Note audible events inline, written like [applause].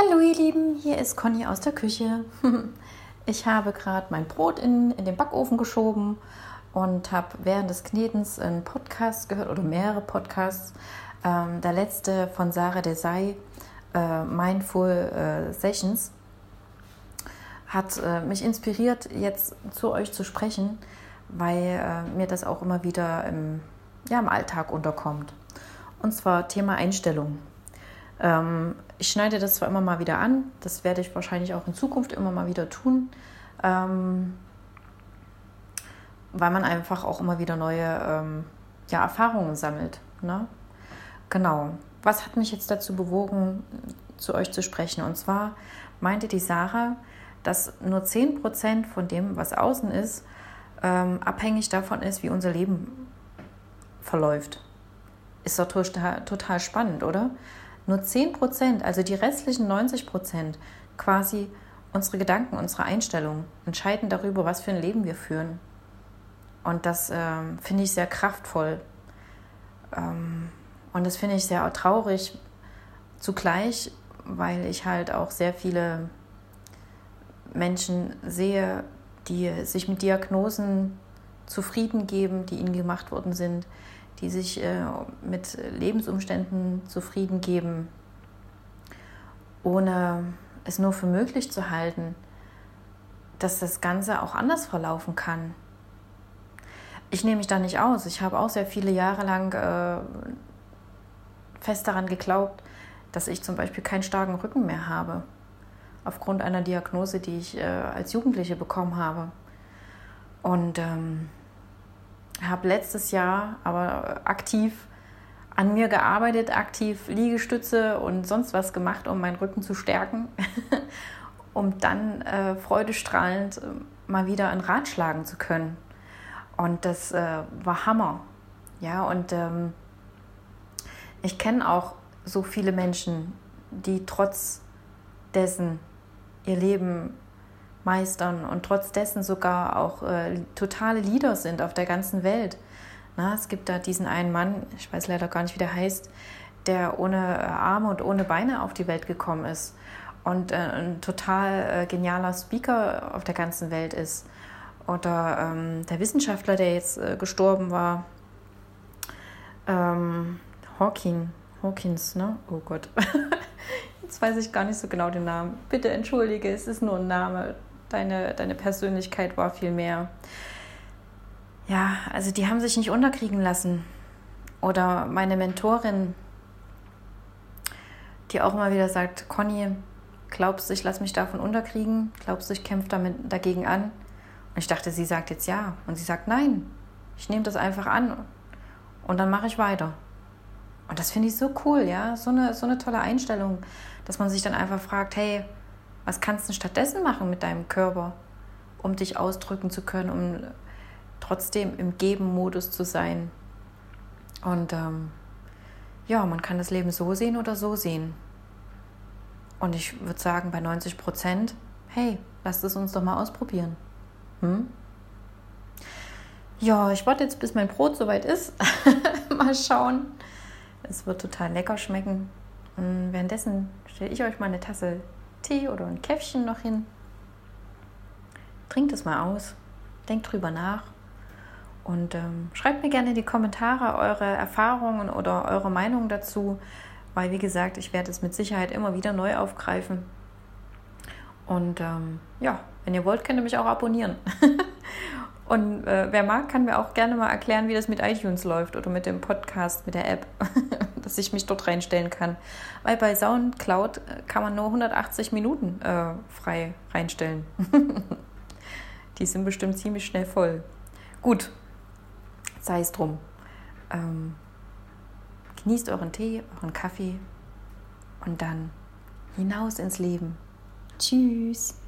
Hallo ihr Lieben, hier ist Conny aus der Küche. [laughs] Ich habe gerade mein Brot in, in den Backofen geschoben und habe während des Knetens einen Podcast gehört oder mehrere Podcasts. Ähm, der letzte von Sarah Desai, äh, Mindful äh, Sessions, hat äh, mich inspiriert, jetzt zu euch zu sprechen, weil äh, mir das auch immer wieder im, ja, im Alltag unterkommt. Und zwar Thema Einstellung. Ähm, ich schneide das zwar immer mal wieder an, das werde ich wahrscheinlich auch in Zukunft immer mal wieder tun, ähm, weil man einfach auch immer wieder neue ähm, ja, Erfahrungen sammelt. Ne? Genau. Was hat mich jetzt dazu bewogen, zu euch zu sprechen? Und zwar meinte die Sarah, dass nur 10% von dem, was außen ist, ähm, abhängig davon ist, wie unser Leben verläuft. Ist doch total, total spannend, oder? Nur 10 Prozent, also die restlichen 90 Prozent, quasi unsere Gedanken, unsere Einstellungen entscheiden darüber, was für ein Leben wir führen. Und das ähm, finde ich sehr kraftvoll. Ähm, und das finde ich sehr traurig zugleich, weil ich halt auch sehr viele Menschen sehe, die sich mit Diagnosen zufrieden geben, die ihnen gemacht worden sind, die sich äh, mit Lebensumständen zufrieden geben, ohne es nur für möglich zu halten, dass das Ganze auch anders verlaufen kann. Ich nehme mich da nicht aus. Ich habe auch sehr viele Jahre lang äh, fest daran geglaubt, dass ich zum Beispiel keinen starken Rücken mehr habe, aufgrund einer Diagnose, die ich äh, als Jugendliche bekommen habe. Und ähm, habe letztes Jahr aber aktiv an mir gearbeitet, aktiv Liegestütze und sonst was gemacht, um meinen Rücken zu stärken, [laughs] um dann äh, freudestrahlend äh, mal wieder ein Rad schlagen zu können. Und das äh, war Hammer. Ja, und ähm, ich kenne auch so viele Menschen, die trotz dessen ihr Leben meistern und trotz dessen sogar auch äh, totale Leader sind auf der ganzen Welt. Na, es gibt da diesen einen Mann, ich weiß leider gar nicht, wie der heißt, der ohne äh, Arme und ohne Beine auf die Welt gekommen ist und äh, ein total äh, genialer Speaker auf der ganzen Welt ist. Oder ähm, der Wissenschaftler, der jetzt äh, gestorben war, ähm, Hawking, Hawkins, ne? Oh Gott. [laughs] Jetzt weiß ich gar nicht so genau den Namen. Bitte entschuldige, es ist nur ein Name deine, deine Persönlichkeit war viel mehr. Ja, also die haben sich nicht unterkriegen lassen. Oder meine Mentorin, die auch immer wieder sagt, Conny, glaubst du, ich lasse mich davon unterkriegen? Glaubst du, ich kämpfe dagegen an? Und ich dachte, sie sagt jetzt ja. Und sie sagt nein. Ich nehme das einfach an und dann mache ich weiter. Und das finde ich so cool, ja. So eine, so eine tolle Einstellung, dass man sich dann einfach fragt, hey, was kannst du stattdessen machen mit deinem Körper, um dich ausdrücken zu können, um trotzdem im Geben-Modus zu sein? Und ähm, ja, man kann das Leben so sehen oder so sehen. Und ich würde sagen, bei 90 Prozent, hey, lasst es uns doch mal ausprobieren. Hm? Ja, ich warte jetzt, bis mein Brot soweit ist. [laughs] mal schauen. Es wird total lecker schmecken. Und währenddessen stelle ich euch mal eine Tasse Tee oder ein Käffchen noch hin. Trinkt es mal aus, denkt drüber nach und ähm, schreibt mir gerne in die Kommentare eure Erfahrungen oder eure Meinung dazu, weil wie gesagt, ich werde es mit Sicherheit immer wieder neu aufgreifen. Und ähm, ja, wenn ihr wollt, könnt ihr mich auch abonnieren. [laughs] und äh, wer mag, kann mir auch gerne mal erklären, wie das mit iTunes läuft oder mit dem Podcast, mit der App. [laughs] dass ich mich dort reinstellen kann. Weil bei SoundCloud äh, kann man nur 180 Minuten äh, frei reinstellen. [laughs] Die sind bestimmt ziemlich schnell voll. Gut, sei es drum. Ähm, genießt euren Tee, euren Kaffee und dann hinaus ins Leben. Tschüss.